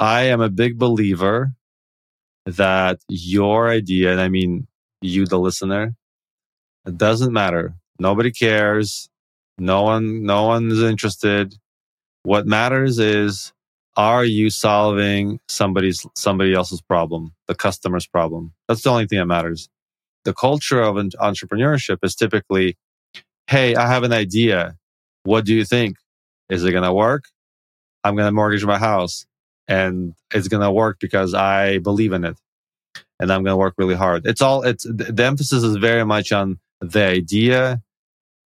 I am a big believer that your idea, and I mean you, the listener, it doesn't matter. Nobody cares. No one, no one is interested. What matters is, are you solving somebody's, somebody else's problem, the customer's problem? That's the only thing that matters. The culture of entrepreneurship is typically, Hey, I have an idea. What do you think? Is it going to work? I'm going to mortgage my house and it's going to work because I believe in it and I'm going to work really hard. It's all, it's the emphasis is very much on the idea,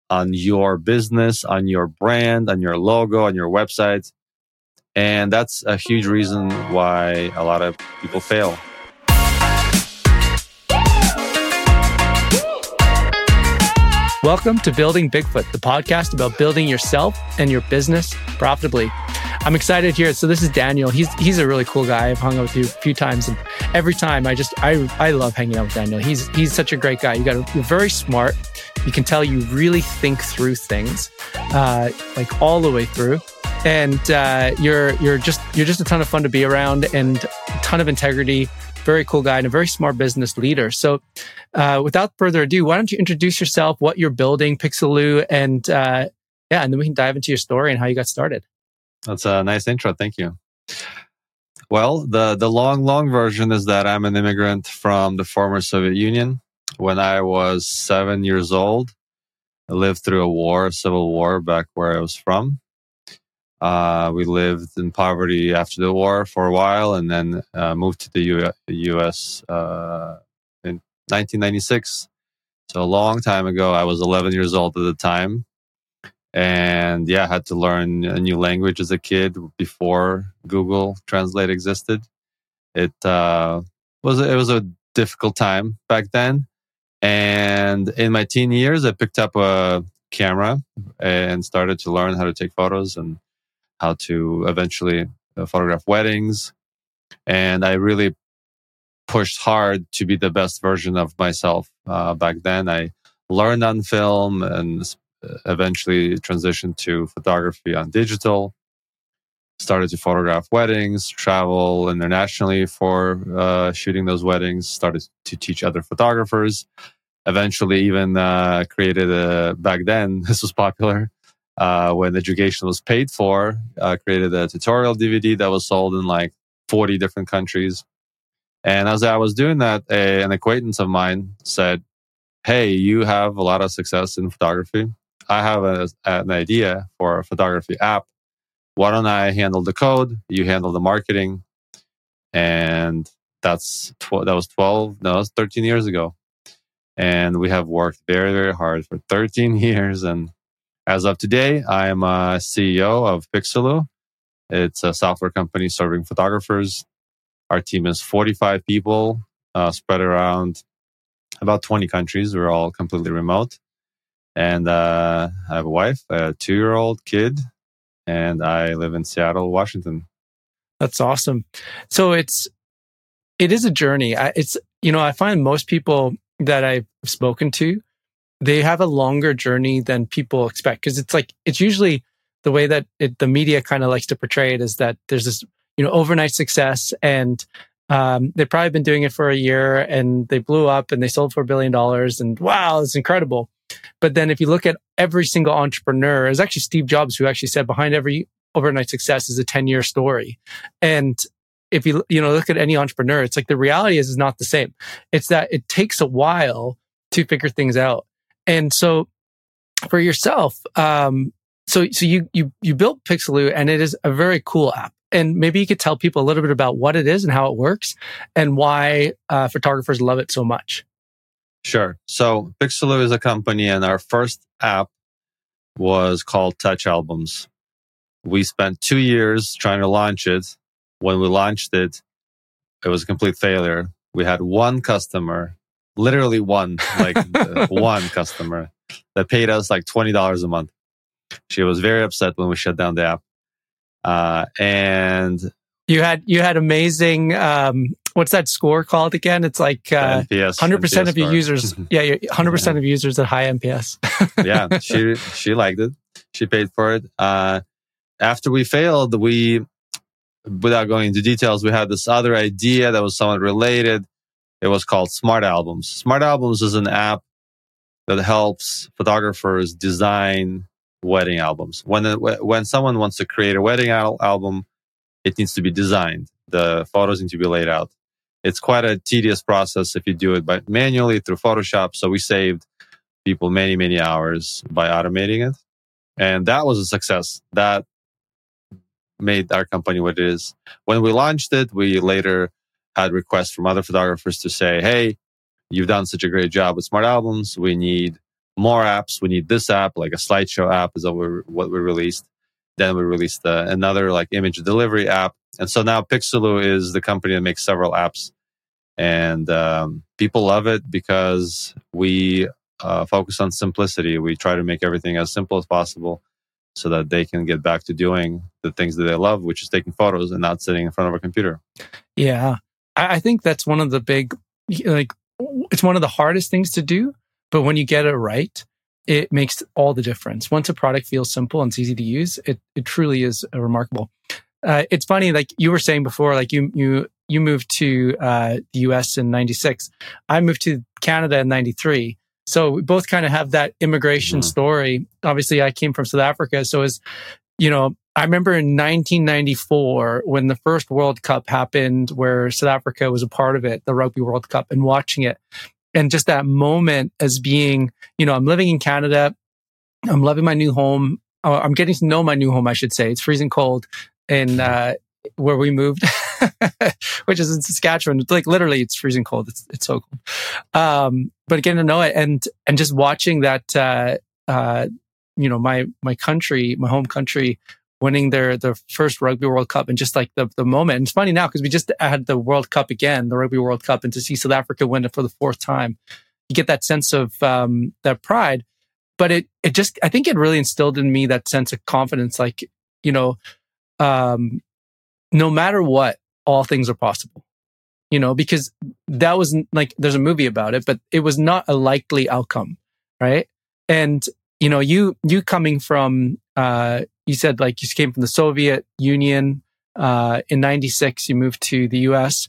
on your business, on your brand, on your logo, on your website. And that's a huge reason why a lot of people fail. Welcome to Building Bigfoot, the podcast about building yourself and your business profitably. I'm excited here. So this is Daniel. He's he's a really cool guy. I've hung out with you a few times, and every time I just I I love hanging out with Daniel. He's he's such a great guy. You got you're very smart. You can tell you really think through things, uh, like all the way through. And uh, you're you're just you're just a ton of fun to be around, and a ton of integrity. Very cool guy and a very smart business leader. So, uh, without further ado, why don't you introduce yourself, what you're building, Pixellu, and uh, yeah, and then we can dive into your story and how you got started. That's a nice intro. Thank you. Well, the, the long, long version is that I'm an immigrant from the former Soviet Union. When I was seven years old, I lived through a war, a civil war back where I was from. Uh, we lived in poverty after the war for a while and then uh, moved to the U- US uh, in 1996. So a long time ago. I was 11 years old at the time and yeah, I had to learn a new language as a kid before Google Translate existed. It uh, was it was a difficult time back then, and in my teen years, I picked up a camera and started to learn how to take photos and how to eventually uh, photograph weddings. And I really pushed hard to be the best version of myself uh, back then. I learned on film and eventually transitioned to photography on digital started to photograph weddings travel internationally for uh, shooting those weddings started to teach other photographers eventually even uh, created a back then this was popular uh, when education was paid for uh, created a tutorial dvd that was sold in like 40 different countries and as i was doing that a, an acquaintance of mine said hey you have a lot of success in photography I have a, an idea for a photography app. Why don't I handle the code? You handle the marketing. And that's tw- that was 12, no, was 13 years ago. And we have worked very, very hard for 13 years. And as of today, I am a CEO of Pixellu. It's a software company serving photographers. Our team is 45 people uh, spread around about 20 countries. We're all completely remote and uh, I have a wife, a two year old kid, and I live in Seattle, Washington. That's awesome. So it's it is a journey. I, it's you know I find most people that I've spoken to they have a longer journey than people expect because it's like it's usually the way that it, the media kind of likes to portray it is that there's this you know overnight success and um, they've probably been doing it for a year and they blew up and they sold for a billion dollars and wow it's incredible but then if you look at every single entrepreneur, it's actually Steve Jobs who actually said behind every overnight success is a 10 year story. And if you, you know, look at any entrepreneur, it's like the reality is, is not the same. It's that it takes a while to figure things out. And so for yourself, um, so, so you, you, you built Pixellu and it is a very cool app. And maybe you could tell people a little bit about what it is and how it works and why uh, photographers love it so much. Sure. So Pixellu is a company, and our first app was called Touch Albums. We spent two years trying to launch it. When we launched it, it was a complete failure. We had one customer, literally one, like uh, one customer that paid us like $20 a month. She was very upset when we shut down the app. Uh, and you had you had amazing um, what's that score called again? It's like uh, hundred percent of your users. Yeah, hundred percent of users at high NPS. yeah, she she liked it. She paid for it. Uh, after we failed, we without going into details, we had this other idea that was somewhat related. It was called Smart Albums. Smart Albums is an app that helps photographers design wedding albums. When when someone wants to create a wedding al- album, it needs to be designed. The photos need to be laid out. It's quite a tedious process if you do it by manually through Photoshop. So we saved people many many hours by automating it, and that was a success. That made our company what it is. When we launched it, we later had requests from other photographers to say, "Hey, you've done such a great job with smart albums. We need more apps. We need this app, like a slideshow app, is what we released. Then we released uh, another like image delivery app, and so now Pixellu is the company that makes several apps, and um, people love it because we uh, focus on simplicity. We try to make everything as simple as possible so that they can get back to doing the things that they love, which is taking photos and not sitting in front of a computer. Yeah. I think that's one of the big, like, it's one of the hardest things to do. But when you get it right, it makes all the difference. Once a product feels simple and it's easy to use, it, it truly is remarkable. Uh, it's funny, like you were saying before, like you, you, you moved to uh, the US in 96. I moved to Canada in 93. So we both kind of have that immigration mm-hmm. story. Obviously, I came from South Africa. So as you know, I remember in 1994 when the first World Cup happened, where South Africa was a part of it, the Rugby World Cup, and watching it. And just that moment as being, you know, I'm living in Canada. I'm loving my new home. Uh, I'm getting to know my new home, I should say. It's freezing cold in uh, where we moved, which is in Saskatchewan. Like literally, it's freezing cold. It's it's so cold. Um, but getting to know it and and just watching that, uh, uh, you know, my my country, my home country, winning their their first Rugby World Cup, and just like the the moment. And it's funny now because we just had the World Cup again, the Rugby World Cup, and to see South Africa win it for the fourth time, you get that sense of um, that pride. But it it just I think it really instilled in me that sense of confidence, like you know. Um, no matter what, all things are possible. You know, because that was like, there's a movie about it, but it was not a likely outcome. Right. And, you know, you, you coming from, uh, you said like you came from the Soviet Union, uh, in 96, you moved to the US.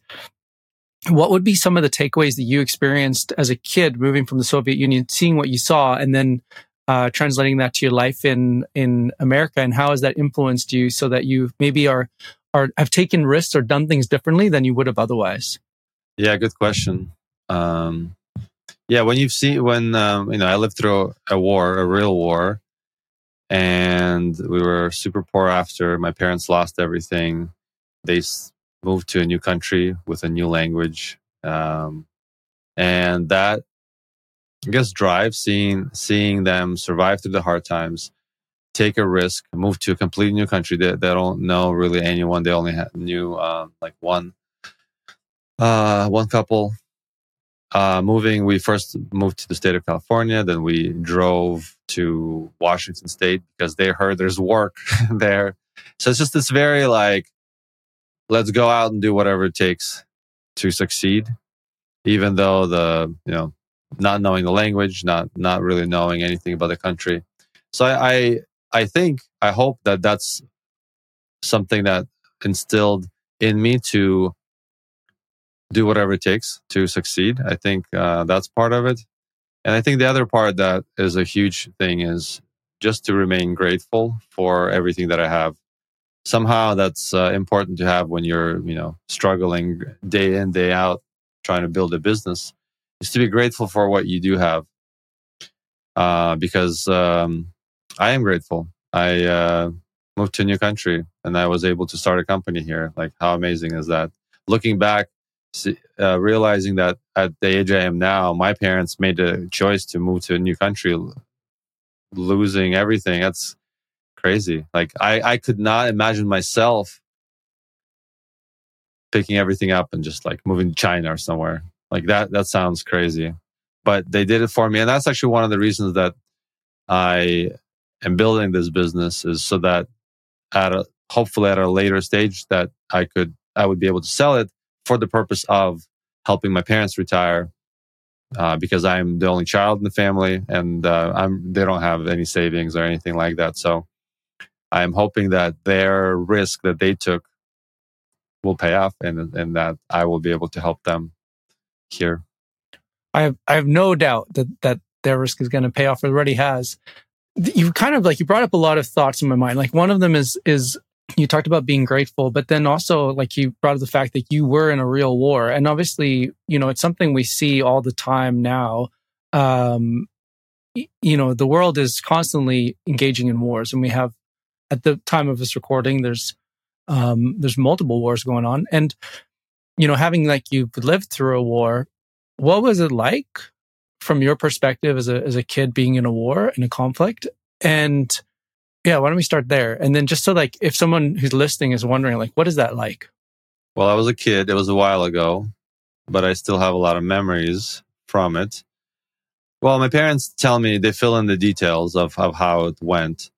What would be some of the takeaways that you experienced as a kid moving from the Soviet Union, seeing what you saw and then uh, translating that to your life in in America, and how has that influenced you so that you maybe are are have taken risks or done things differently than you would have otherwise? Yeah, good question. Um, yeah, when you've seen when um, you know I lived through a war, a real war, and we were super poor after. My parents lost everything. They moved to a new country with a new language, um, and that I guess drive seeing seeing them survive through the hard times take a risk, move to a completely new country. They, they don't know really anyone. They only knew uh, like one uh, one couple. Uh, moving, we first moved to the state of California. Then we drove to Washington State because they heard there's work there. So it's just this very like, let's go out and do whatever it takes to succeed, even though the you know not knowing the language, not not really knowing anything about the country. So I, I I think, I hope that that's something that instilled in me to do whatever it takes to succeed. I think uh, that's part of it. And I think the other part that is a huge thing is just to remain grateful for everything that I have. Somehow that's uh, important to have when you're, you know, struggling day in, day out, trying to build a business, is to be grateful for what you do have. Uh, because um, I am grateful. I uh, moved to a new country and I was able to start a company here. Like, how amazing is that? Looking back, uh, realizing that at the age I am now, my parents made a choice to move to a new country, losing everything. That's crazy. Like, I, I could not imagine myself picking everything up and just like moving to China or somewhere. Like that, that sounds crazy. But they did it for me. And that's actually one of the reasons that I am building this business is so that at a hopefully at a later stage that I could I would be able to sell it for the purpose of helping my parents retire uh, because I'm the only child in the family and uh, I'm they don't have any savings or anything like that. So I'm hoping that their risk that they took will pay off and and that I will be able to help them here. I have I have no doubt that that their risk is going to pay off. It already has. You kind of like you brought up a lot of thoughts in my mind. Like one of them is is you talked about being grateful, but then also like you brought up the fact that you were in a real war, and obviously you know it's something we see all the time now. Um, you know the world is constantly engaging in wars, and we have at the time of this recording there's um, there's multiple wars going on, and you know having like you've lived through a war, what was it like from your perspective as a as a kid being in a war in a conflict? And yeah why don't we start there? And then just so like if someone who's listening is wondering like what is that like? Well i was a kid. It was a while ago but i still have a lot of memories from it. Well my parents tell me they fill in the details of, of how it went.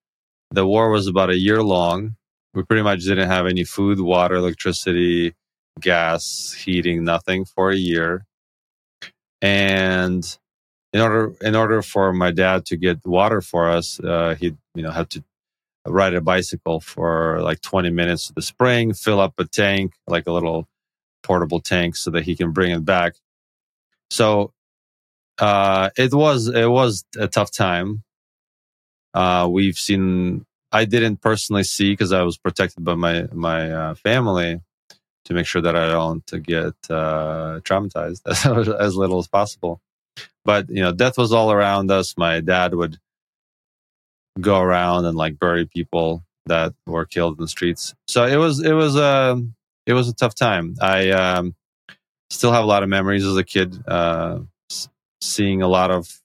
The war was about a year long. We pretty much didn't have any food water electricity gas heating nothing for a year. And in order in order for my dad to get water for us, uh, he you know had to ride a bicycle for like 20 minutes to the spring, fill up a tank, like a little portable tank, so that he can bring it back. So uh, it was it was a tough time. Uh, we've seen. I didn't personally see because I was protected by my my uh, family to make sure that I don't get uh, traumatized as, as little as possible. But you know, death was all around us. My dad would go around and like bury people that were killed in the streets. So it was it was a uh, it was a tough time. I um, still have a lot of memories as a kid, uh, seeing a lot of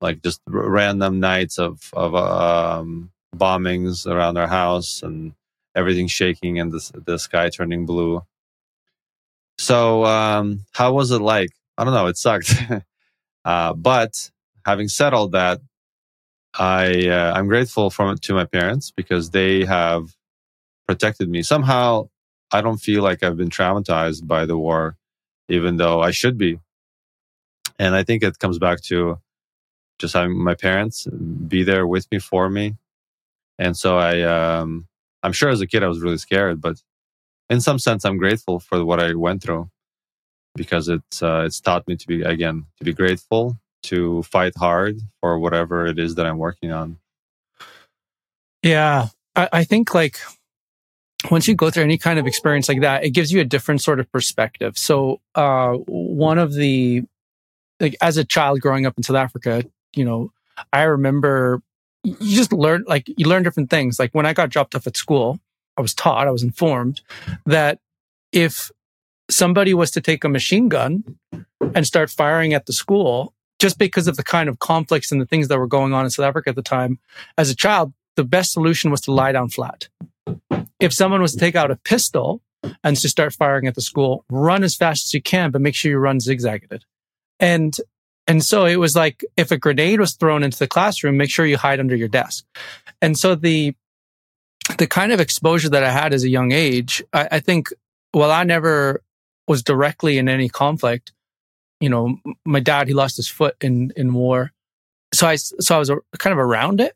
like just random nights of of um, bombings around our house and everything shaking and the the sky turning blue. So um, how was it like? I don't know. It sucked. uh, but having said all that, I uh, I'm grateful from to my parents because they have protected me. Somehow, I don't feel like I've been traumatized by the war, even though I should be. And I think it comes back to just having my parents be there with me for me. And so I, um, I'm sure as a kid I was really scared, but in some sense I'm grateful for what I went through because it's uh, it's taught me to be again to be grateful, to fight hard for whatever it is that I'm working on. Yeah, I, I think like once you go through any kind of experience like that, it gives you a different sort of perspective. So uh, one of the like as a child growing up in South Africa, you know, I remember you just learn like you learn different things. Like when I got dropped off at school, I was taught, I was informed that if somebody was to take a machine gun and start firing at the school just because of the kind of conflicts and the things that were going on in South Africa at the time, as a child, the best solution was to lie down flat. If someone was to take out a pistol and to start firing at the school, run as fast as you can, but make sure you run zigzagged. And and so it was like if a grenade was thrown into the classroom, make sure you hide under your desk. And so the the kind of exposure that I had as a young age, I, I think, well, I never was directly in any conflict. You know, my dad, he lost his foot in, in war. So I, so I was kind of around it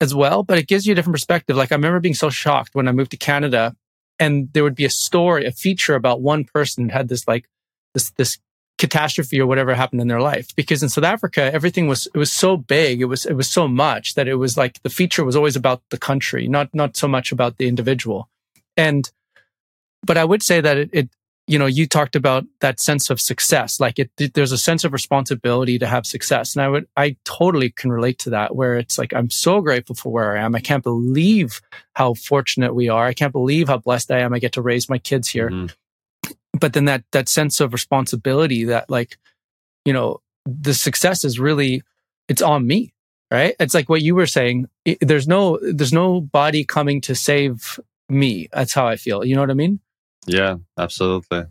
as well, but it gives you a different perspective. Like I remember being so shocked when I moved to Canada and there would be a story, a feature about one person had this like, this, this catastrophe or whatever happened in their life. Because in South Africa, everything was, it was so big. It was, it was so much that it was like the feature was always about the country, not, not so much about the individual. And, but I would say that it, it you know, you talked about that sense of success. Like it, there's a sense of responsibility to have success. And I would, I totally can relate to that where it's like, I'm so grateful for where I am. I can't believe how fortunate we are. I can't believe how blessed I am. I get to raise my kids here. Mm-hmm. But then that, that sense of responsibility that like, you know, the success is really, it's on me, right? It's like what you were saying. It, there's no, there's no body coming to save me. That's how I feel. You know what I mean? Yeah, absolutely.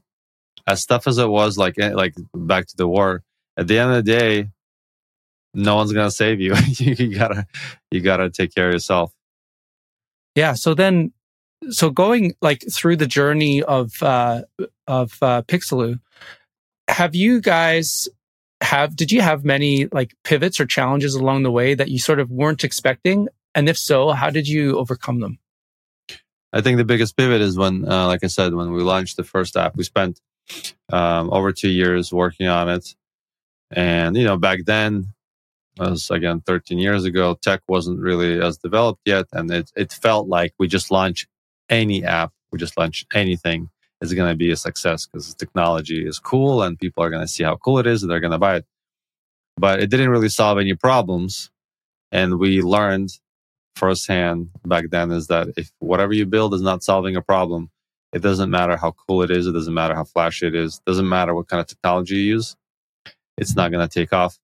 As tough as it was, like eh, like back to the war, at the end of the day, no one's gonna save you. you gotta you gotta take care of yourself. Yeah. So then, so going like through the journey of uh, of uh, Pixellu, have you guys have did you have many like pivots or challenges along the way that you sort of weren't expecting? And if so, how did you overcome them? I think the biggest pivot is when, uh, like I said, when we launched the first app, we spent um, over two years working on it. And, you know, back then, was again 13 years ago, tech wasn't really as developed yet. And it, it felt like we just launch any app, we just launch anything is going to be a success because technology is cool and people are going to see how cool it is and they're going to buy it. But it didn't really solve any problems. And we learned firsthand back then is that if whatever you build is not solving a problem, it doesn't matter how cool it is. It doesn't matter how flashy it is. It doesn't matter what kind of technology you use. It's not going to take off.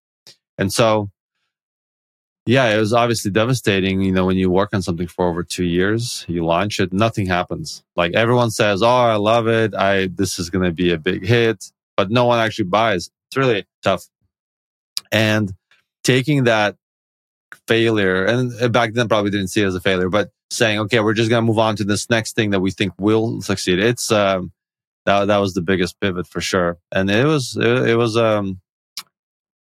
And so, yeah, it was obviously devastating. You know, when you work on something for over two years, you launch it, nothing happens. Like everyone says, "Oh, I love it. I this is going to be a big hit," but no one actually buys. It's really tough. And taking that failure, and back then probably didn't see it as a failure, but saying, okay, we're just going to move on to this next thing that we think will succeed. It's, um, that, that was the biggest pivot for sure. And it was, it, it was, um,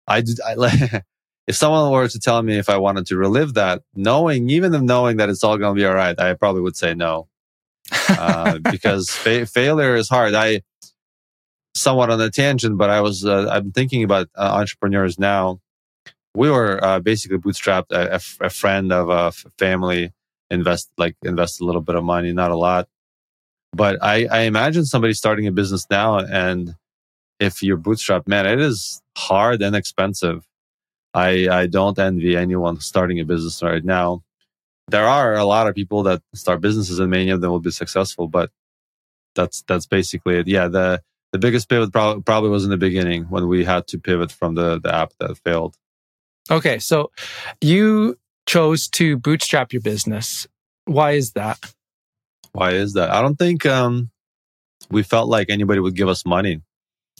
I did, I, if someone were to tell me if I wanted to relive that, knowing, even knowing that it's all going to be all right, I probably would say no. uh, because fa- failure is hard. I, somewhat on a tangent, but I was, uh, I'm thinking about uh, entrepreneurs now. We were uh, basically bootstrapped. A, friend of a family invest, like invest a little bit of money, not a lot. But I, I imagine somebody starting a business now, and if you're bootstrapped, man, it is hard and expensive. I, I don't envy anyone starting a business right now. There are a lot of people that start businesses, and many of them will be successful. But that's that's basically it. Yeah, the the biggest pivot probably, probably was in the beginning when we had to pivot from the, the app that failed. Okay. So you chose to bootstrap your business. Why is that? Why is that? I don't think um, we felt like anybody would give us money.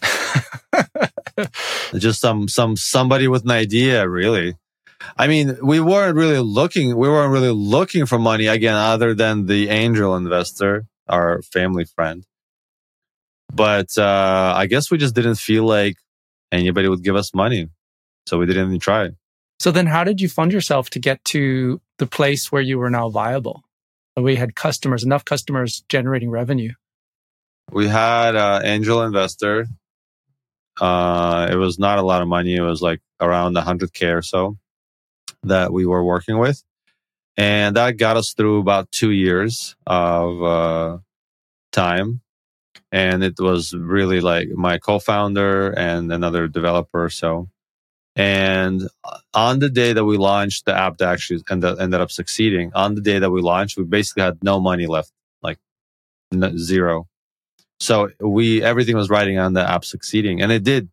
Just some some somebody with an idea, really. I mean, we weren't really looking. We weren't really looking for money again, other than the angel investor, our family friend. But uh, I guess we just didn't feel like anybody would give us money. So we didn't even try. So then how did you fund yourself to get to the place where you were now viable? We had customers, enough customers generating revenue. We had an angel investor. Uh, it was not a lot of money. It was like around 100K or so that we were working with. And that got us through about two years of uh, time and it was really like my co-founder and another developer so and on the day that we launched the app that actually ended, ended up succeeding on the day that we launched we basically had no money left like zero. So we everything was riding on the app succeeding and it did.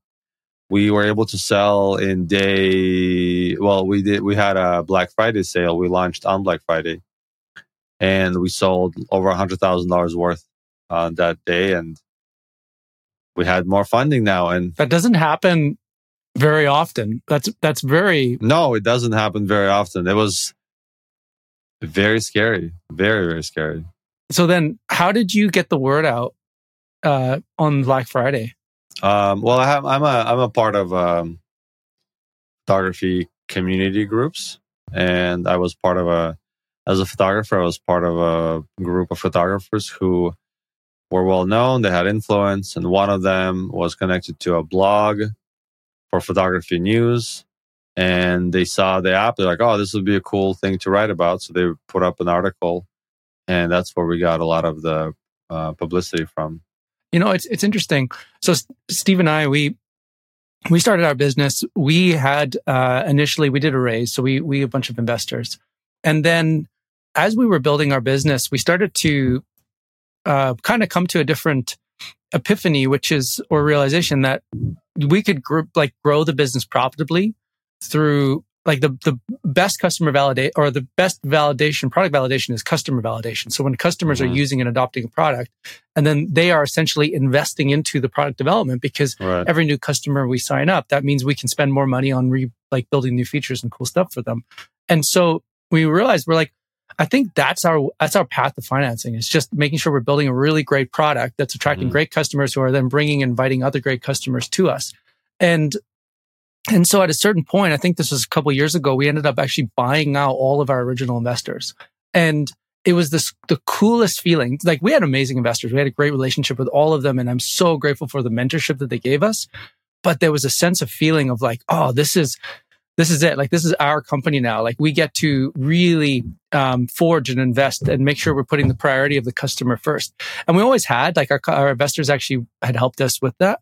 We were able to sell in day well we did we had a black friday sale. We launched on black friday and we sold over a hundred thousand dollars worth on that day and we had more funding now and that doesn't happen very often. That's that's very no it doesn't happen very often. It was very scary. Very very scary. So then how did you get the word out uh, on black friday? Um, well I have, i'm a i'm a part of um, photography community groups. And i was part of a as a photographer i was part of a group of photographers who were well known, they had influence, and one of them was connected to a blog for photography news. And they saw the app, they're like, oh, this would be a cool thing to write about. So they put up an article, and that's where we got a lot of the uh, publicity from. You know, it's it's interesting. So Steve and I, we we started our business. We had uh, initially we did a raise, so we we a bunch of investors, and then as we were building our business, we started to uh, kind of come to a different epiphany, which is or realization that we could group like grow the business profitably through like the the best customer validate or the best validation product validation is customer validation. So when customers mm-hmm. are using and adopting a product, and then they are essentially investing into the product development because right. every new customer we sign up, that means we can spend more money on re, like building new features and cool stuff for them. And so we realized we're like, I think that's our that's our path to financing. It's just making sure we're building a really great product that's attracting mm. great customers who are then bringing and inviting other great customers to us. And and so at a certain point, I think this was a couple years ago, we ended up actually buying out all of our original investors. And it was this, the coolest feeling. Like we had amazing investors. We had a great relationship with all of them. And I'm so grateful for the mentorship that they gave us. But there was a sense of feeling of like, oh, this is, this is it. Like this is our company now. Like we get to really um, forge and invest and make sure we're putting the priority of the customer first. And we always had like our, our investors actually had helped us with that,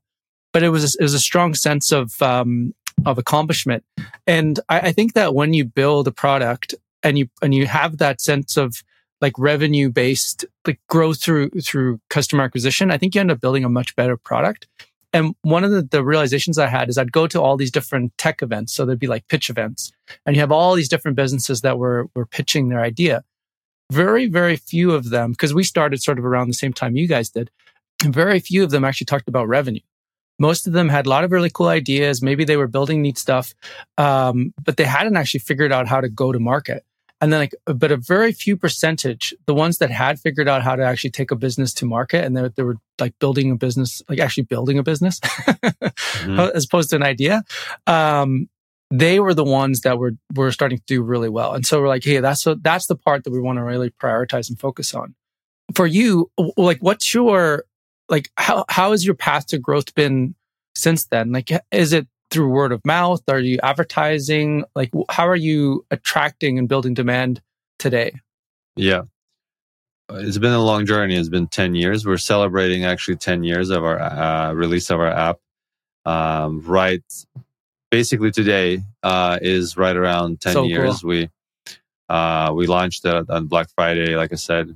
but it was it was a strong sense of um, of accomplishment. And I, I think that when you build a product and you and you have that sense of like revenue based like growth through through customer acquisition, I think you end up building a much better product. And one of the, the, realizations I had is I'd go to all these different tech events. So there'd be like pitch events and you have all these different businesses that were, were pitching their idea. Very, very few of them, because we started sort of around the same time you guys did. very few of them actually talked about revenue. Most of them had a lot of really cool ideas. Maybe they were building neat stuff, um, but they hadn't actually figured out how to go to market. And then like, but a very few percentage, the ones that had figured out how to actually take a business to market and they, they were like building a business, like actually building a business mm-hmm. as opposed to an idea. Um, they were the ones that were, were starting to do really well. And so we're like, Hey, that's, what, that's the part that we want to really prioritize and focus on. For you, like, what's your, like, how, how has your path to growth been since then? Like, is it through word of mouth? Are you advertising? Like, how are you attracting and building demand today? Yeah. It's been a long journey. It's been 10 years. We're celebrating actually 10 years of our uh, release of our app. Um, right. Basically, today uh, is right around 10 so years. Cool. We uh, we launched it on Black Friday, like I said,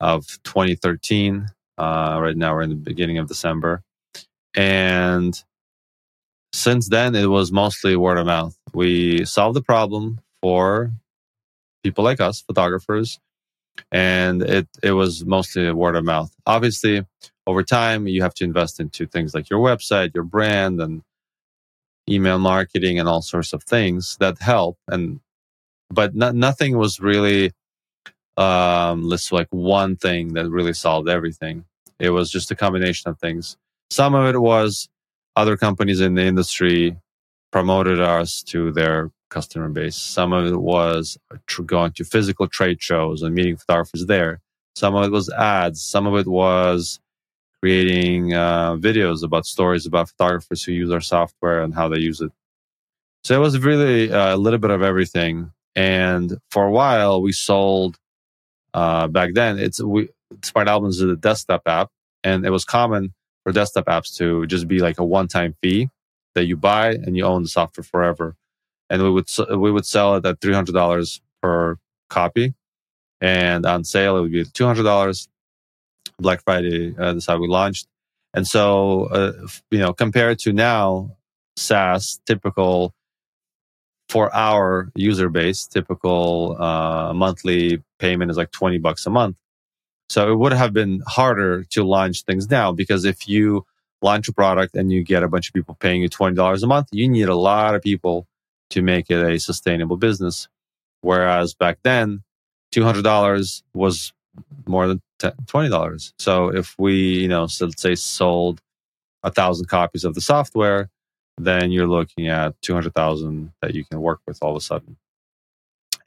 of 2013. Uh, right now, we're in the beginning of December. And since then, it was mostly word of mouth. We solved the problem for people like us, photographers, and it, it was mostly word of mouth. Obviously, over time, you have to invest into things like your website, your brand, and email marketing, and all sorts of things that help. And but no, nothing was really um, let's like one thing that really solved everything. It was just a combination of things. Some of it was other companies in the industry promoted us to their customer base. Some of it was going to physical trade shows and meeting photographers there. Some of it was ads. Some of it was creating uh, videos about stories about photographers who use our software and how they use it. So it was really uh, a little bit of everything. And for a while, we sold. Uh, back then, it's we Smart Albums is a desktop app, and it was common for desktop apps to just be like a one-time fee that you buy and you own the software forever. And we would we would sell it at three hundred dollars per copy, and on sale it would be two hundred dollars. Black Friday, uh, that's how we launched. And so, uh, you know, compared to now, SaaS typical for our user base, typical uh, monthly payment is like twenty bucks a month. So it would have been harder to launch things now because if you launch a product and you get a bunch of people paying you $20 a month, you need a lot of people to make it a sustainable business. Whereas back then, $200 was more than $20. So if we, you know, so let's say sold a thousand copies of the software, then you're looking at 200,000 that you can work with all of a sudden.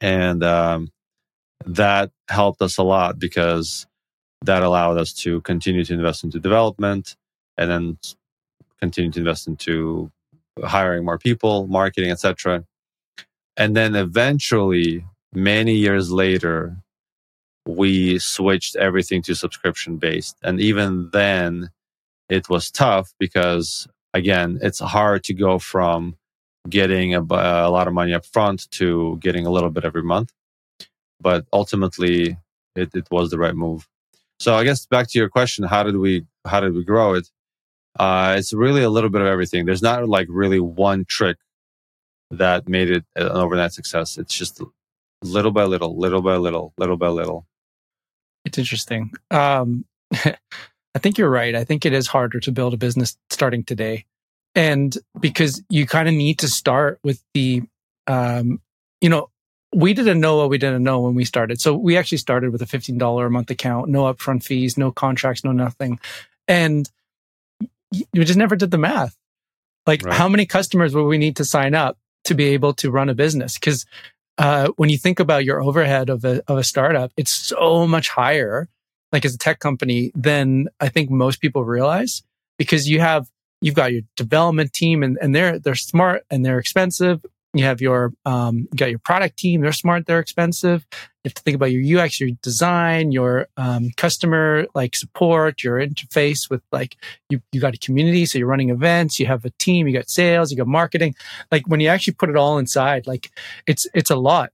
And um, that helped us a lot because that allowed us to continue to invest into development and then continue to invest into hiring more people, marketing, etc. And then eventually, many years later, we switched everything to subscription based. And even then, it was tough because, again, it's hard to go from getting a, a lot of money up front to getting a little bit every month. But ultimately, it, it was the right move. So I guess back to your question, how did we how did we grow it? Uh, it's really a little bit of everything. There's not like really one trick that made it an overnight success. It's just little by little, little by little, little by little. It's interesting. Um, I think you're right. I think it is harder to build a business starting today. And because you kind of need to start with the, um, you know, we didn't know what we didn't know when we started. So we actually started with a $15 a month account, no upfront fees, no contracts, no nothing. And we just never did the math. Like right. how many customers would we need to sign up to be able to run a business? Cause uh, when you think about your overhead of a, of a startup, it's so much higher, like as a tech company, than I think most people realize because you have, you've got your development team and, and they're, they're smart and they're expensive. You have your, um, you got your product team. They're smart. They're expensive. You have to think about your UX, your design, your, um, customer like support, your interface with like, you, you got a community. So you're running events. You have a team. You got sales. You got marketing. Like when you actually put it all inside, like it's, it's a lot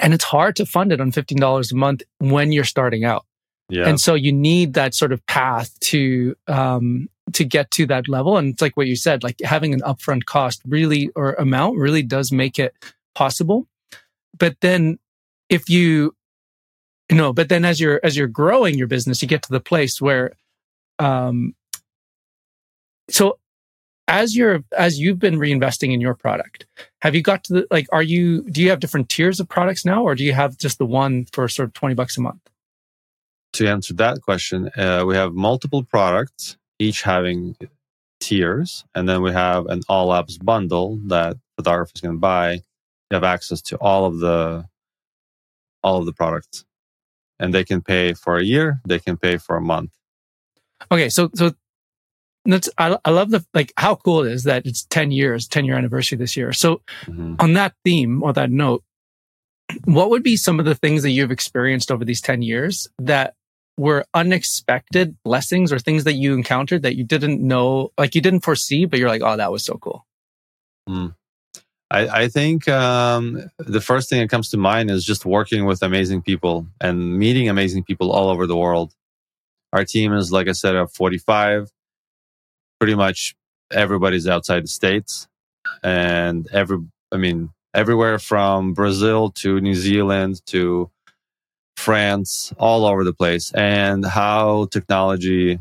and it's hard to fund it on $15 a month when you're starting out. Yeah. And so you need that sort of path to um, to get to that level. And it's like what you said, like having an upfront cost really or amount really does make it possible. But then if you you know, but then as you're as you're growing your business, you get to the place where um so as you're as you've been reinvesting in your product, have you got to the like are you do you have different tiers of products now or do you have just the one for sort of 20 bucks a month? To answer that question, uh, we have multiple products each having tiers. And then we have an all apps bundle that photographers can buy. You have access to all of the all of the products. And they can pay for a year, they can pay for a month. Okay, so so that's I, I love the like how cool it is that it's 10 years, 10 year anniversary this year. So mm-hmm. on that theme or that note, what would be some of the things that you've experienced over these 10 years that were unexpected blessings or things that you encountered that you didn't know, like you didn't foresee, but you're like, oh, that was so cool? Mm. I, I, think um, the first thing that comes to mind is just working with amazing people and meeting amazing people all over the world. Our team is, like I said, of 45. Pretty much everybody's outside the states, and every, I mean, everywhere from Brazil to New Zealand to France, all over the place, and how technology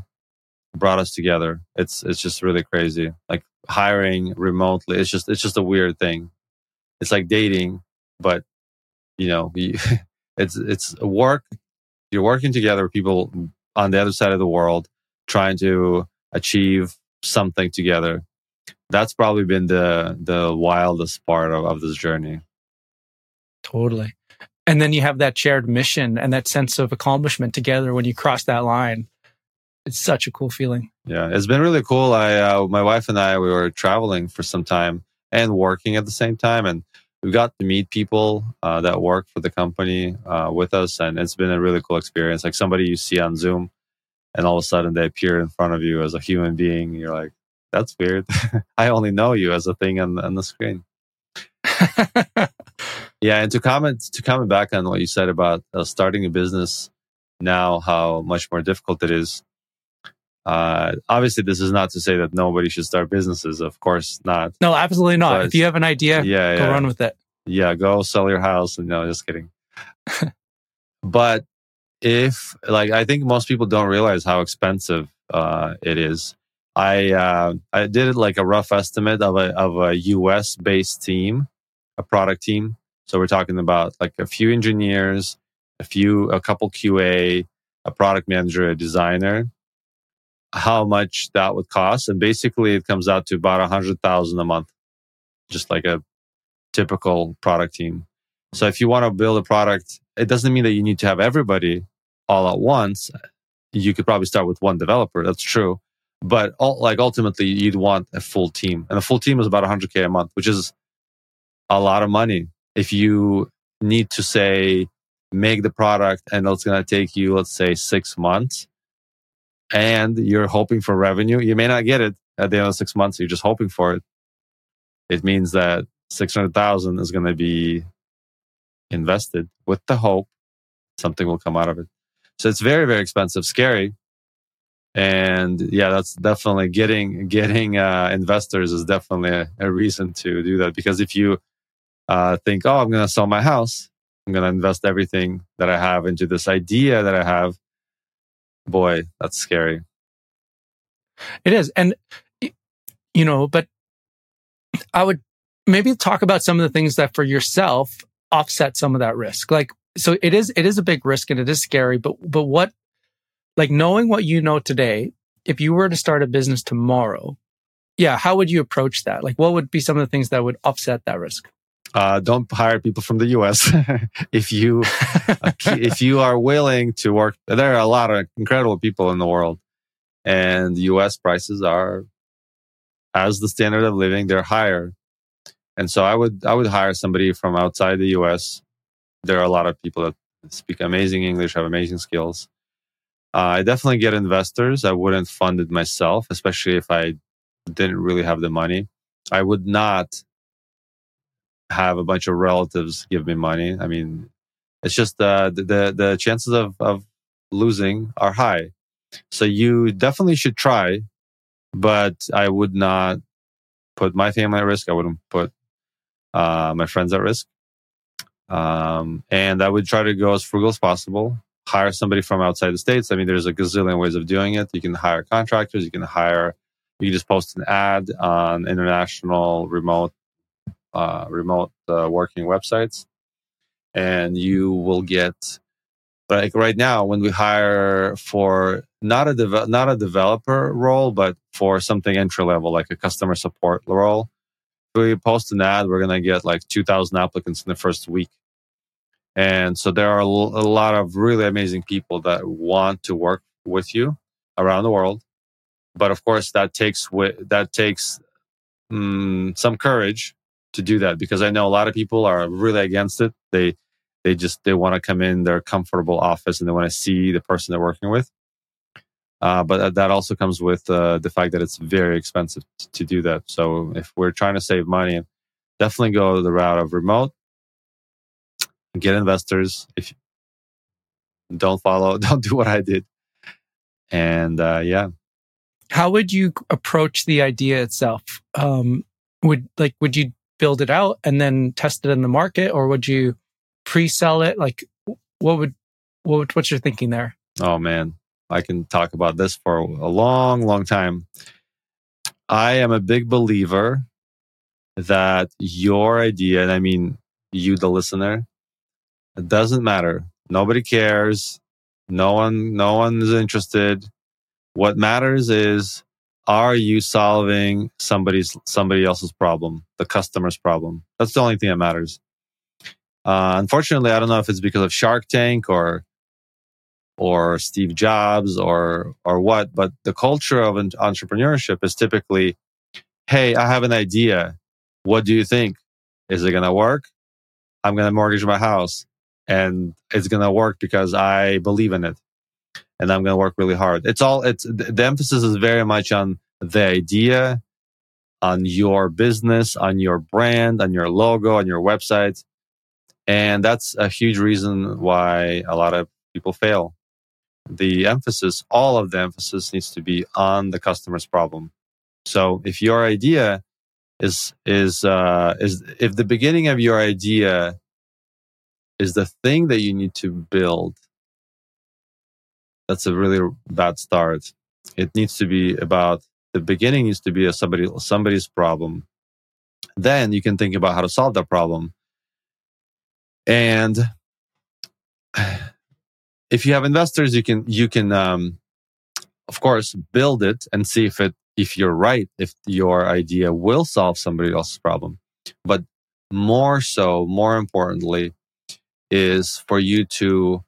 brought us together. It's it's just really crazy. Like hiring remotely, it's just it's just a weird thing. It's like dating, but you know, it's it's work. You're working together with people on the other side of the world, trying to achieve something together. That's probably been the the wildest part of, of this journey. Totally and then you have that shared mission and that sense of accomplishment together when you cross that line. It's such a cool feeling. Yeah it's been really cool. I uh, my wife and i we were traveling for some time and working at the same time and we got to meet people uh, that work for the company uh, with us and it's been a really cool experience. Like somebody you see on zoom and all of a sudden they appear in front of you as a human being you're like that's weird. I only know you as a thing on, on the screen yeah, and to comment to comment back on what you said about uh, starting a business now, how much more difficult it is. Uh, obviously, this is not to say that nobody should start businesses. Of course not. No, absolutely not. But, if you have an idea, yeah, go yeah. run with it. Yeah, go sell your house. And no, just kidding. but if like I think most people don't realize how expensive uh, it is. I uh, I did like a rough estimate of a of a US based team, a product team. So we're talking about like a few engineers, a few a couple QA, a product manager, a designer. How much that would cost, and basically it comes out to about a hundred thousand a month, just like a typical product team. So if you want to build a product, it doesn't mean that you need to have everybody all at once. You could probably start with one developer. That's true but like ultimately you'd want a full team and a full team is about 100k a month which is a lot of money if you need to say make the product and it's going to take you let's say six months and you're hoping for revenue you may not get it at the end of six months you're just hoping for it. It means that 600000 is going to be invested with the hope something will come out of it. So it's very very expensive scary. And yeah that's definitely getting getting uh, investors is definitely a, a, reason to do that because if you uh, think oh i'm going to sell my house i'm going to invest everything that i have into this idea that i have boy that's scary it is and you know but i would maybe talk about some of the things that for yourself offset some of that risk like so it is it is a big risk and it is scary but but what like knowing what you know today, if you were to start a business tomorrow, yeah, how would you approach that? Like, what would be some of the things that would offset that risk? Uh, don't hire people from the U.S. if you if you are willing to work. There are a lot of incredible people in the world, and U.S. prices are, as the standard of living, they're higher. And so I would I would hire somebody from outside the U.S. There are a lot of people that speak amazing English, have amazing skills. Uh, I definitely get investors. I wouldn't fund it myself, especially if I didn't really have the money. I would not have a bunch of relatives give me money. I mean, it's just uh, the, the chances of of losing are high. So you definitely should try, but I would not put my family at risk. I wouldn't put uh, my friends at risk. Um, and I would try to go as frugal as possible. Hire somebody from outside the states. I mean, there's a gazillion ways of doing it. You can hire contractors. You can hire. You can just post an ad on international remote uh, remote uh, working websites, and you will get like right now when we hire for not a not a developer role, but for something entry level like a customer support role. We post an ad, we're gonna get like two thousand applicants in the first week, and so there are a lot of really amazing people that want to work with you around the world. But of course, that takes that takes um, some courage to do that because I know a lot of people are really against it. They they just they want to come in their comfortable office and they want to see the person they're working with. Uh, but that also comes with uh, the fact that it's very expensive to do that. So if we're trying to save money, definitely go the route of remote. Get investors. If don't follow, don't do what I did. And uh, yeah. How would you approach the idea itself? Um, would like would you build it out and then test it in the market, or would you pre-sell it? Like, what would what what's your thinking there? Oh man, I can talk about this for a long, long time. I am a big believer that your idea, and I mean you, the listener, it doesn't matter. Nobody cares. No one, no one is interested. What matters is are you solving somebody's somebody else's problem the customer's problem? That's the only thing that matters. Uh, unfortunately i don't know if it's because of shark tank or or steve jobs or or what but the culture of entrepreneurship is typically hey i have an idea. What do you think? Is it going to work? I'm going to mortgage my house and it's going to work because i believe in it and I'm going to work really hard. It's all, it's the emphasis is very much on the idea, on your business, on your brand, on your logo, on your website. And that's a huge reason why a lot of people fail. The emphasis, all of the emphasis needs to be on the customer's problem. So if your idea is, is, uh, is, if the beginning of your idea is the thing that you need to build, that's a really bad start. It needs to be about the beginning needs to be a somebody somebody's problem. Then you can think about how to solve that problem. And if you have investors, you can you can um, of course build it and see if it if you're right if your idea will solve somebody else's problem. But more so, more importantly, is for you to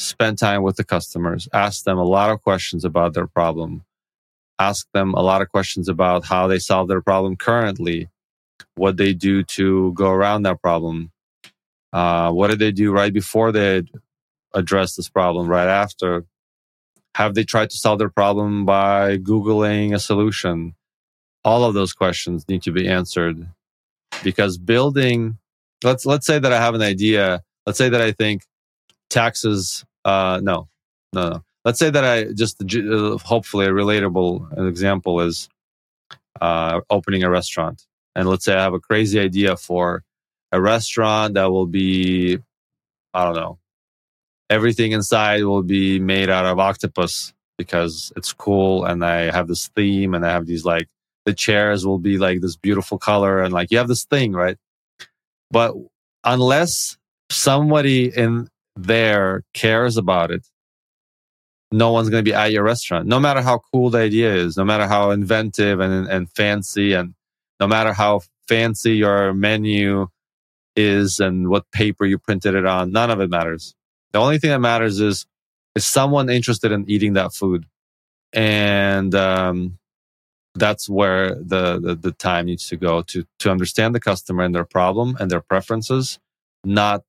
spend time with the customers, ask them a lot of questions about their problem, ask them a lot of questions about how they solve their problem currently, what they do to go around that problem, uh, what did they do right before they address this problem, right after. Have they tried to solve their problem by Googling a solution? All of those questions need to be answered because building, let's, let's say that I have an idea. Let's say that I think taxes uh, no, no, no. Let's say that I just uh, hopefully a relatable example is uh, opening a restaurant. And let's say I have a crazy idea for a restaurant that will be, I don't know, everything inside will be made out of octopus because it's cool. And I have this theme and I have these like, the chairs will be like this beautiful color and like you have this thing, right? But unless somebody in there cares about it, no one's going to be at your restaurant. No matter how cool the idea is, no matter how inventive and, and fancy, and no matter how fancy your menu is and what paper you printed it on. None of it matters. The only thing that matters is is someone interested in eating that food, and um, that's where the, the the time needs to go to to understand the customer and their problem and their preferences, not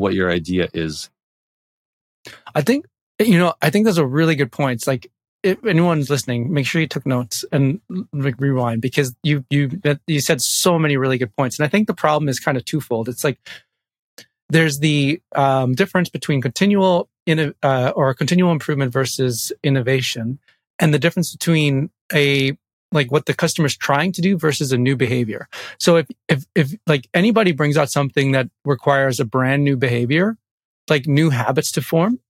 what your idea is. I think you know. I think those are really good points. Like if anyone's listening, make sure you took notes and rewind because you you you said so many really good points. And I think the problem is kind of twofold. It's like there's the um, difference between continual in uh, or continual improvement versus innovation, and the difference between a like what the customer's trying to do versus a new behavior. So if if if like anybody brings out something that requires a brand new behavior, like new habits to form,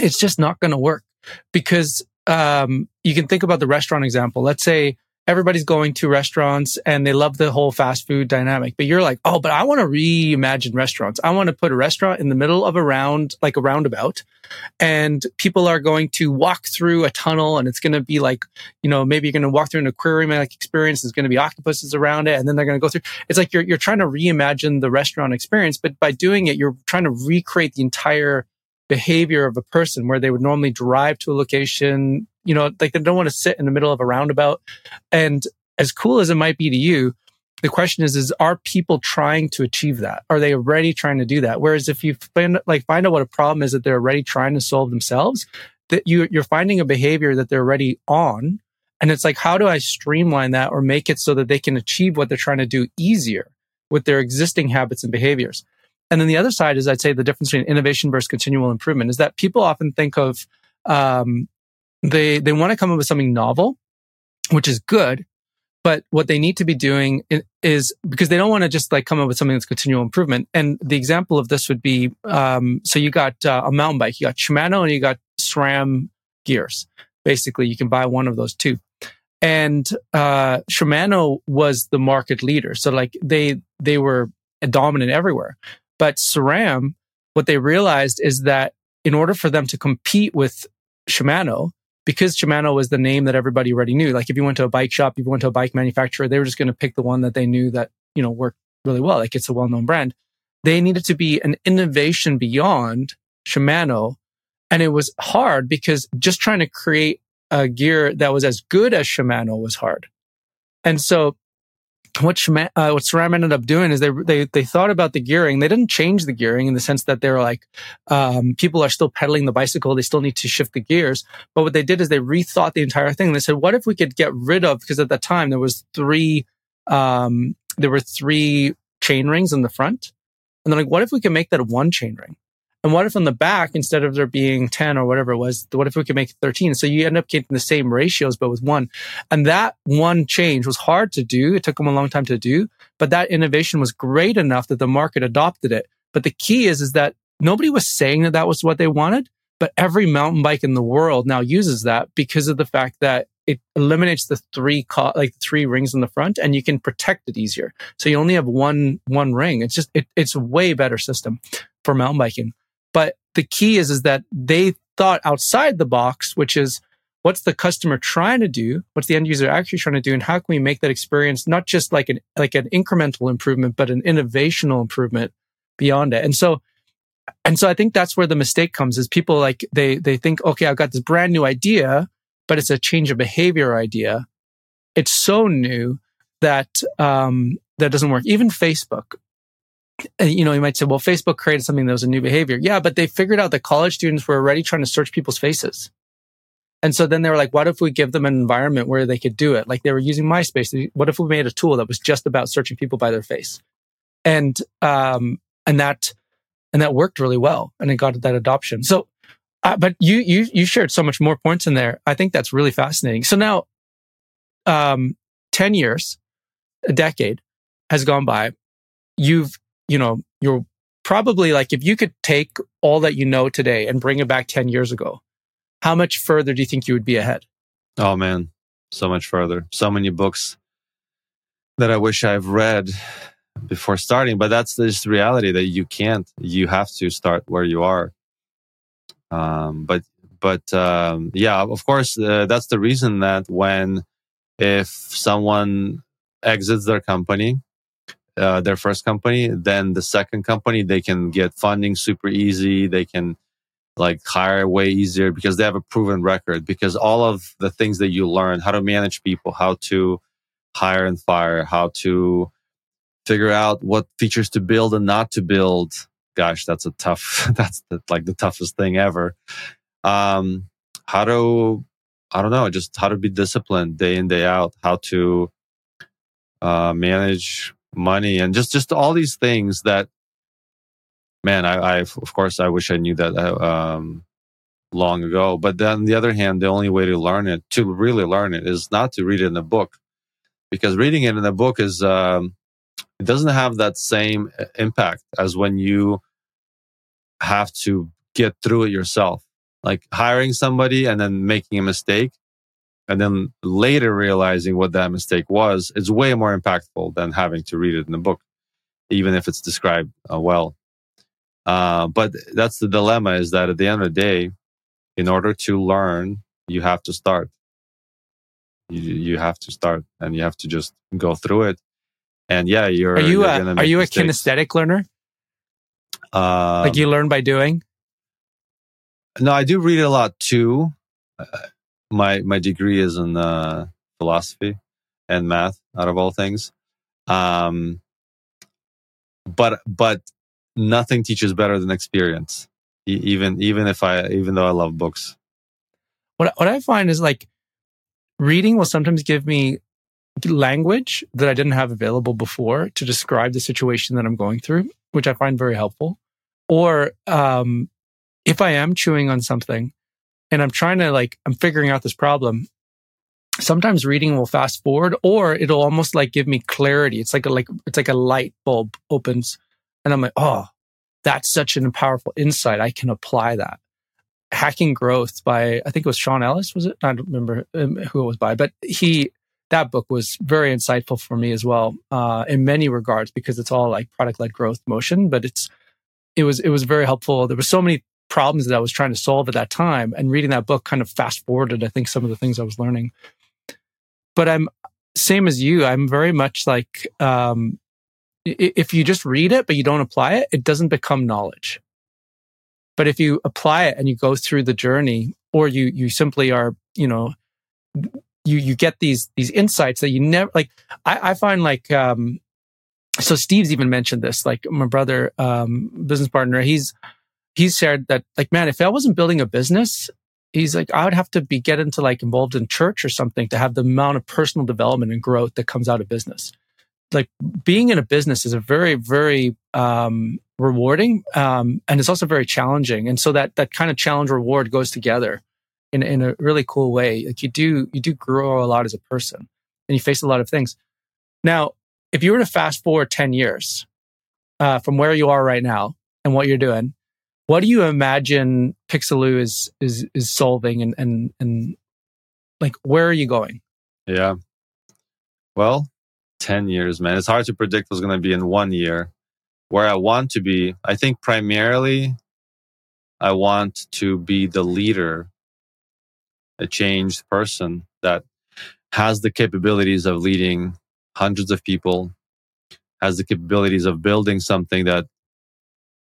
it's just not going to work because um, you can think about the restaurant example. Let's say everybody's going to restaurants and they love the whole fast food dynamic, but you're like, oh, but I want to reimagine restaurants. I want to put a restaurant in the middle of a round, like a roundabout, and people are going to walk through a tunnel and it's going to be like, you know, maybe you're going to walk through an aquarium like experience. There's going to be octopuses around it and then they're going to go through. It's like you're, you're trying to reimagine the restaurant experience, but by doing it, you're trying to recreate the entire behavior of a person where they would normally drive to a location, you know, like they don't want to sit in the middle of a roundabout. And as cool as it might be to you, the question is, is are people trying to achieve that? Are they already trying to do that? Whereas if you find, like find out what a problem is that they're already trying to solve themselves, that you, you're finding a behavior that they're already on. And it's like, how do I streamline that or make it so that they can achieve what they're trying to do easier with their existing habits and behaviors? And then the other side is, I'd say, the difference between innovation versus continual improvement is that people often think of um, they they want to come up with something novel, which is good, but what they need to be doing is because they don't want to just like come up with something that's continual improvement. And the example of this would be, um, so you got uh, a mountain bike, you got Shimano, and you got SRAM gears. Basically, you can buy one of those two. And uh, Shimano was the market leader, so like they they were dominant everywhere. But SRAM, what they realized is that in order for them to compete with Shimano, because Shimano was the name that everybody already knew, like if you went to a bike shop, if you went to a bike manufacturer, they were just going to pick the one that they knew that, you know, worked really well. Like it's a well-known brand. They needed to be an innovation beyond Shimano. And it was hard because just trying to create a gear that was as good as Shimano was hard. And so what Shima, uh, what SRAM ended up doing is they they they thought about the gearing. They didn't change the gearing in the sense that they're like um, people are still pedaling the bicycle. They still need to shift the gears. But what they did is they rethought the entire thing. They said, what if we could get rid of because at that time there was three um, there were three chain rings in the front, and they're like, what if we can make that one chain ring? And what if on the back, instead of there being 10 or whatever it was, what if we could make 13? So you end up getting the same ratios, but with one. And that one change was hard to do. It took them a long time to do, but that innovation was great enough that the market adopted it. But the key is, is that nobody was saying that that was what they wanted, but every mountain bike in the world now uses that because of the fact that it eliminates the three co- like three rings in the front and you can protect it easier. So you only have one one ring. It's just it, it's a way better system for mountain biking. But the key is, is that they thought outside the box, which is what's the customer trying to do? What's the end user actually trying to do? And how can we make that experience not just like an, like an incremental improvement, but an innovational improvement beyond it? And so, and so I think that's where the mistake comes is people like they, they think, okay, I've got this brand new idea, but it's a change of behavior idea. It's so new that, um, that doesn't work. Even Facebook, you know, you might say, well, Facebook created something that was a new behavior. Yeah, but they figured out that college students were already trying to search people's faces. And so then they were like, what if we give them an environment where they could do it? Like they were using MySpace. What if we made a tool that was just about searching people by their face? And, um, and that, and that worked really well and it got that adoption. So, uh, but you, you, you shared so much more points in there. I think that's really fascinating. So now, um, 10 years, a decade has gone by. You've you know, you're probably like, if you could take all that you know today and bring it back 10 years ago, how much further do you think you would be ahead? Oh man, so much further. So many books that I wish I've read before starting, but that's just reality that you can't. You have to start where you are. Um, but but um, yeah, of course, uh, that's the reason that when if someone exits their company uh, their first company, then the second company they can get funding super easy. They can like hire way easier because they have a proven record. Because all of the things that you learn, how to manage people, how to hire and fire, how to figure out what features to build and not to build. Gosh, that's a tough. That's the, like the toughest thing ever. Um, how to, I don't know, just how to be disciplined day in day out. How to uh, manage money and just just all these things that man I, I of course i wish i knew that uh, um, long ago. But then on the other hand the only way to learn it to really learn it is not to read it in a book. Because reading it in a book is um, it doesn't have that same uh, impact as when you have to get through it yourself. Like hiring somebody and then making a mistake and then later realizing what that mistake was is way more impactful than having to read it in a book, even if it's described uh, well. Uh, but that's the dilemma is that at the end of the day, in order to learn, you have to start. You, you have to start and you have to just go through it. And yeah, you're. Are you you're a, are you mistakes. a kinesthetic learner? Uh, like you learn by doing? No, I do read a lot too. Uh, my my degree is in uh, philosophy and math, out of all things. Um, but but nothing teaches better than experience. Even even if I even though I love books. What what I find is like reading will sometimes give me language that I didn't have available before to describe the situation that I'm going through, which I find very helpful. Or um, if I am chewing on something, and I'm trying to like, I'm figuring out this problem. Sometimes reading will fast forward or it'll almost like give me clarity. It's like a, like, it's like a light bulb opens and I'm like, oh, that's such an powerful insight. I can apply that. Hacking Growth by, I think it was Sean Ellis, was it? I don't remember um, who it was by, but he, that book was very insightful for me as well, uh, in many regards, because it's all like product led growth motion, but it's, it was, it was very helpful. There were so many problems that I was trying to solve at that time. And reading that book kind of fast forwarded, I think, some of the things I was learning. But I'm same as you. I'm very much like, um, if you just read it, but you don't apply it, it doesn't become knowledge. But if you apply it and you go through the journey, or you, you simply are, you know, you, you get these, these insights that you never, like, I, I find like, um, so Steve's even mentioned this, like my brother, um, business partner, he's, he shared that like, man, if I wasn't building a business, he's like, I would have to be get into like involved in church or something to have the amount of personal development and growth that comes out of business. Like being in a business is a very, very um, rewarding, um, and it's also very challenging. And so that that kind of challenge reward goes together in in a really cool way. Like you do you do grow a lot as a person, and you face a lot of things. Now, if you were to fast forward ten years uh, from where you are right now and what you're doing, what do you imagine Pixellu is is is solving and and and like where are you going? Yeah. Well, 10 years, man. It's hard to predict what's going to be in one year. Where I want to be, I think primarily I want to be the leader, a changed person that has the capabilities of leading hundreds of people, has the capabilities of building something that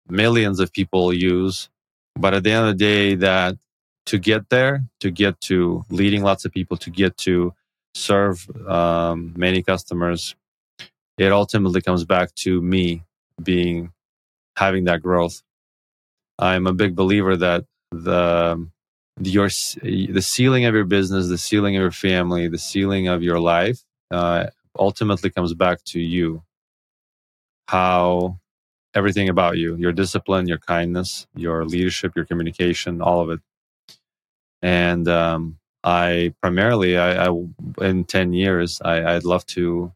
millions of people use. But at the end of the day, that to get there, to get to leading lots of people, to get to serve um, many customers, it ultimately comes back to me being having that growth. I'm a big believer that the your the ceiling of your business, the ceiling of your family, the ceiling of your life, uh, ultimately comes back to you. How everything about you your discipline your kindness your leadership your communication all of it. And um, i primarily I, I, in 10 years I, i'd love to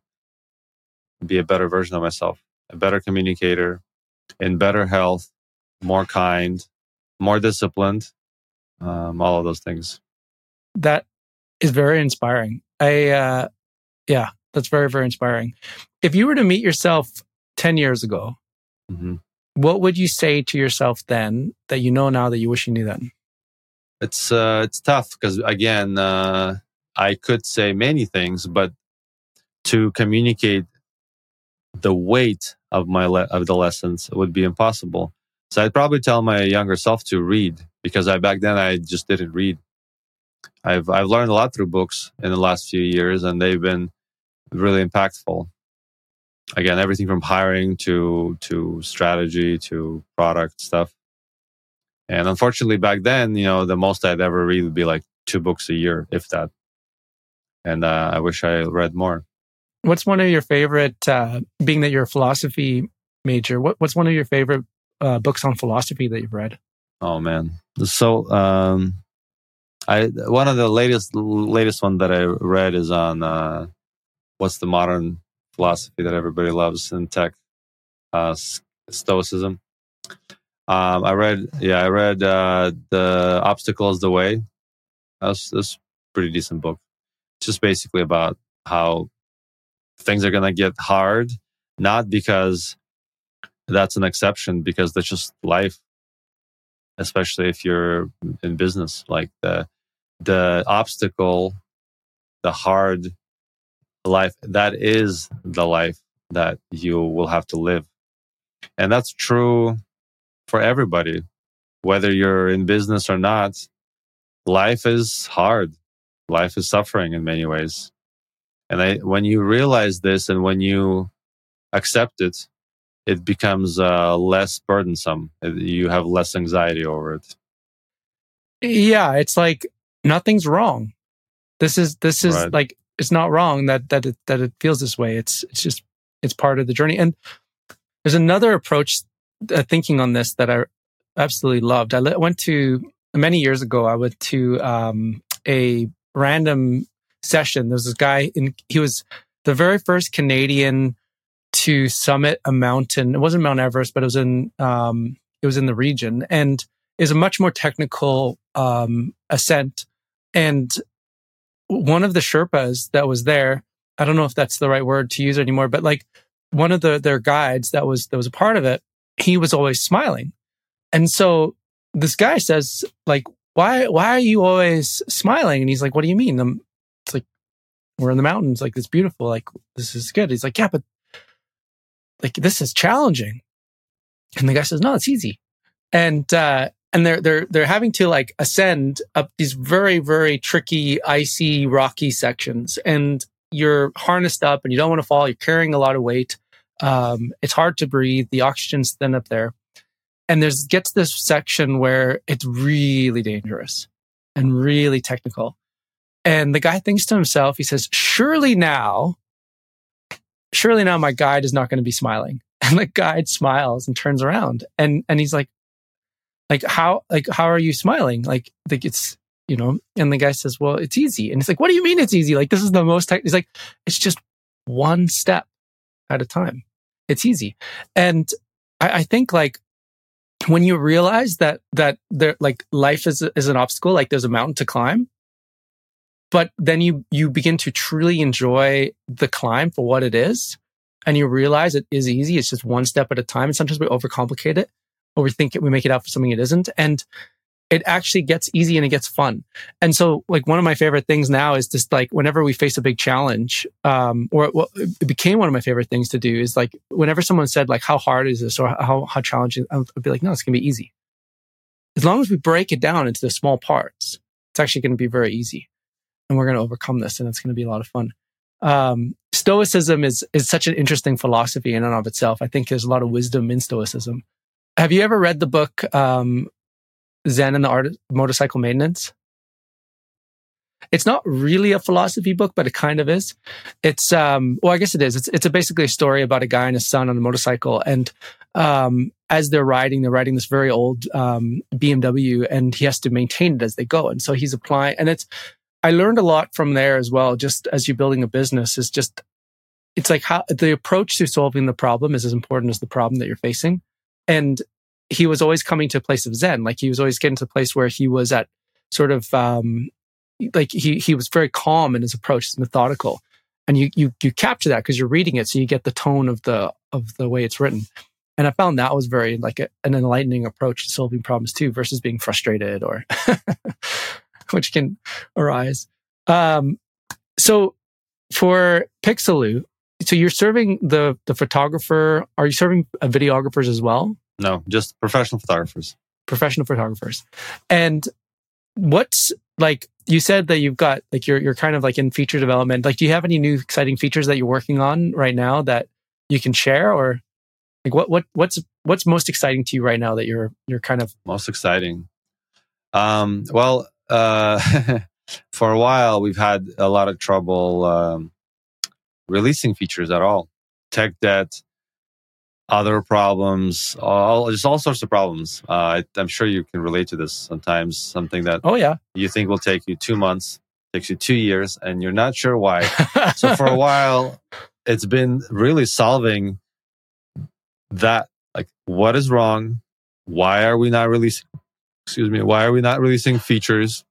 be a better version of myself a better communicator in better health more kind more disciplined um, all of those things. That is very inspiring. I uh, yeah that's very very inspiring. If you were to meet yourself 10 years ago Mm-hmm. What would you say to yourself then that you know now that you wish you knew then? It's uh, it's tough because again, uh, I could say many things, but to communicate the weight of my le- of the lessons would be impossible. So I'd probably tell my younger self to read because I back then I just didn't read. I've I've learned a lot through books in the last few years, and they've been really impactful. Again, everything from hiring to to strategy to product stuff. And unfortunately, back then, you know, the most I'd ever read would be like two books a year, if that. And uh, I wish I read more. What's one of your favorite, uh, being that you're a philosophy major, what, what's one of your favorite uh, books on philosophy that you've read? Oh man, so um, I one of the latest latest one that I read is on uh, what's the modern philosophy that everybody loves in tech, uh, Stoicism. Um, I read, yeah, I read uh, the obstacle is the way. That's that's pretty decent book. Just basically about how things are gonna get hard, not because that's an exception, because that's just life especially if you're in business like the the obstacle the hard life that is the life that you will have to live and that's true for everybody whether you're in business or not life is hard life is suffering in many ways and I, when you realize this and when you accept it it becomes uh, less burdensome. You have less anxiety over it. Yeah, it's like nothing's wrong. This is this is right. like it's not wrong that that it, that it feels this way. It's it's just it's part of the journey. And there's another approach uh, thinking on this that I absolutely loved. I went to many years ago. I went to um, a random session. There was this guy, and he was the very first Canadian to summit a mountain. It wasn't Mount Everest, but it was in um, it was in the region, and is a much more technical um, ascent. And one of the Sherpas that was there, I don't know if that's the right word to use anymore, but like one of the their guides that was that was a part of it, he was always smiling, and so this guy says like, "Why why are you always smiling?" And he's like, "What do you mean?" It's like we're in the mountains, like it's beautiful, like this is good. He's like, "Yeah, but like this is challenging. And the guy says, no, it's easy. And, uh, and they're, they're, they're having to like ascend up these very, very tricky, icy, rocky sections. And you're harnessed up and you don't want to fall. You're carrying a lot of weight. Um, it's hard to breathe. The oxygen's thin up there. And there's gets this section where it's really dangerous and really technical. And the guy thinks to himself, he says, surely now surely now my guide is not going to be smiling. And the guide smiles and turns around and, and he's like, like, how, like, how are you smiling? Like, like it's, you know, and the guy says, well, it's easy. And it's like, what do you mean it's easy? Like, this is the most, he's like, it's just one step at a time. It's easy. And I, I think like when you realize that, that there, like life is, is an obstacle, like there's a mountain to climb, but then you you begin to truly enjoy the climb for what it is and you realize it is easy it's just one step at a time and sometimes we overcomplicate it or we think we make it out for something it isn't and it actually gets easy and it gets fun and so like one of my favorite things now is just like whenever we face a big challenge um or well, it became one of my favorite things to do is like whenever someone said like how hard is this or how how challenging i'd be like no it's gonna be easy as long as we break it down into the small parts it's actually going to be very easy and we're going to overcome this and it's going to be a lot of fun. Um, stoicism is, is such an interesting philosophy in and of itself. I think there's a lot of wisdom in stoicism. Have you ever read the book, um, Zen and the Art of Motorcycle Maintenance? It's not really a philosophy book, but it kind of is. It's, um, well, I guess it is. It's, it's a basically a story about a guy and his son on a motorcycle. And, um, as they're riding, they're riding this very old, um, BMW and he has to maintain it as they go. And so he's applying, and it's, I learned a lot from there as well. Just as you're building a business is just, it's like how the approach to solving the problem is as important as the problem that you're facing. And he was always coming to a place of Zen. Like he was always getting to a place where he was at sort of, um, like he, he was very calm in his approach, it's methodical. And you, you, you capture that because you're reading it. So you get the tone of the, of the way it's written. And I found that was very like a, an enlightening approach to solving problems too, versus being frustrated or which can arise. Um, so for Pixellu, so you're serving the the photographer. Are you serving uh, videographers as well? No, just professional photographers. Professional photographers. And what's like you said that you've got like you're you're kind of like in feature development. Like do you have any new exciting features that you're working on right now that you can share or like what what what's what's most exciting to you right now that you're you're kind of most exciting? Um well uh for a while we've had a lot of trouble um, releasing features at all. Tech debt, other problems, all just all sorts of problems. Uh, I, I'm sure you can relate to this. Sometimes something that oh yeah you think will take you two months takes you two years, and you're not sure why. so for a while, it's been really solving that. Like, what is wrong? Why are we not releasing? Excuse me. Why are we not releasing features?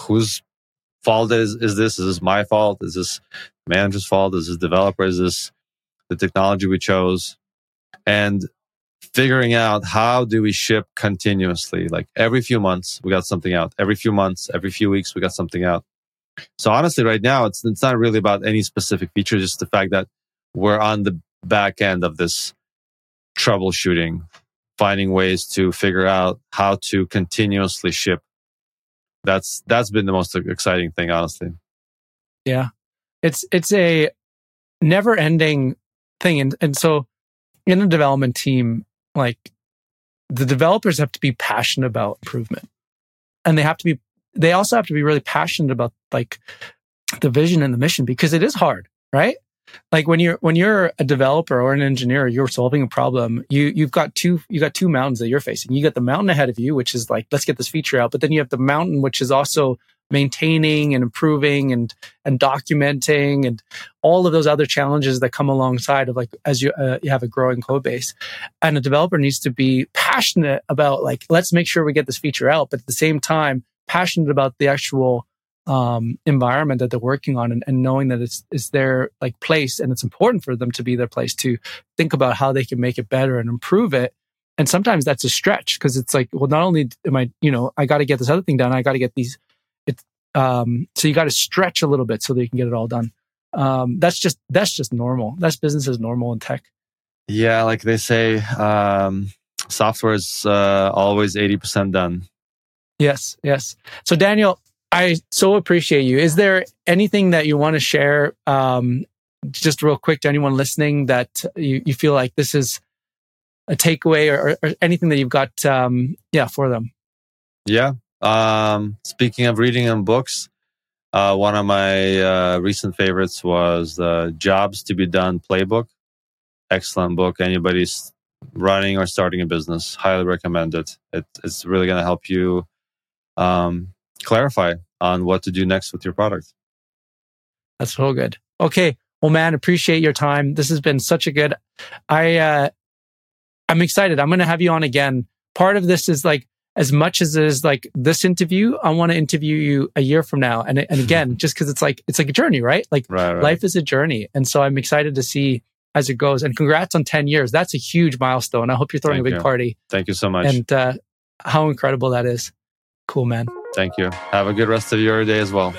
Whose fault is is this? Is this my fault? Is this manager's fault? Is this developer? Is this the technology we chose? and figuring out how do we ship continuously like every few months we got something out every few months every few weeks we got something out so honestly right now it's it's not really about any specific feature just the fact that we're on the back end of this troubleshooting finding ways to figure out how to continuously ship that's that's been the most exciting thing honestly. Yeah. It's it's a never ending thing. And and so in a development team, like the developers have to be passionate about improvement. And they have to be, they also have to be really passionate about like the vision and the mission because it is hard, right? Like when you're, when you're a developer or an engineer, you're solving a problem. You, you've got two, you got two mountains that you're facing. You got the mountain ahead of you, which is like, let's get this feature out. But then you have the mountain, which is also maintaining and improving and and documenting and all of those other challenges that come alongside of like as you uh, you have a growing code base and a developer needs to be passionate about like let's make sure we get this feature out but at the same time passionate about the actual um, environment that they're working on and, and knowing that it's it's their like place and it's important for them to be their place to think about how they can make it better and improve it and sometimes that's a stretch because it's like well not only am i you know i got to get this other thing done i got to get these It's, um, so you got to stretch a little bit so that you can get it all done. Um, that's just that's just normal. That's business as normal in tech. Yeah, like they say, um, software is uh, always eighty percent done. Yes, yes. So Daniel, I so appreciate you. Is there anything that you want to share, um, just real quick to anyone listening that you, you feel like this is a takeaway or, or anything that you've got, um, yeah, for them? Yeah, um, speaking of reading and books, uh, one of my uh, recent favorites was the Jobs to Be Done Playbook. Excellent book. Anybody's running or starting a business, highly recommend it. it it's really going to help you um, clarify on what to do next with your product. That's so good. Okay. Well, man, appreciate your time. This has been such a good. I uh, I'm excited. I'm going to have you on again. Part of this is like as much as it is like this interview, I want to interview you a year from now. And, and again, just because it's like, it's like a journey, right? Like right, right. life is a journey. And so I'm excited to see as it goes. And congrats on 10 years. That's a huge milestone. I hope you're throwing Thank a big you. party. Thank you so much. And uh, how incredible that is. Cool, man. Thank you. Have a good rest of your day as well.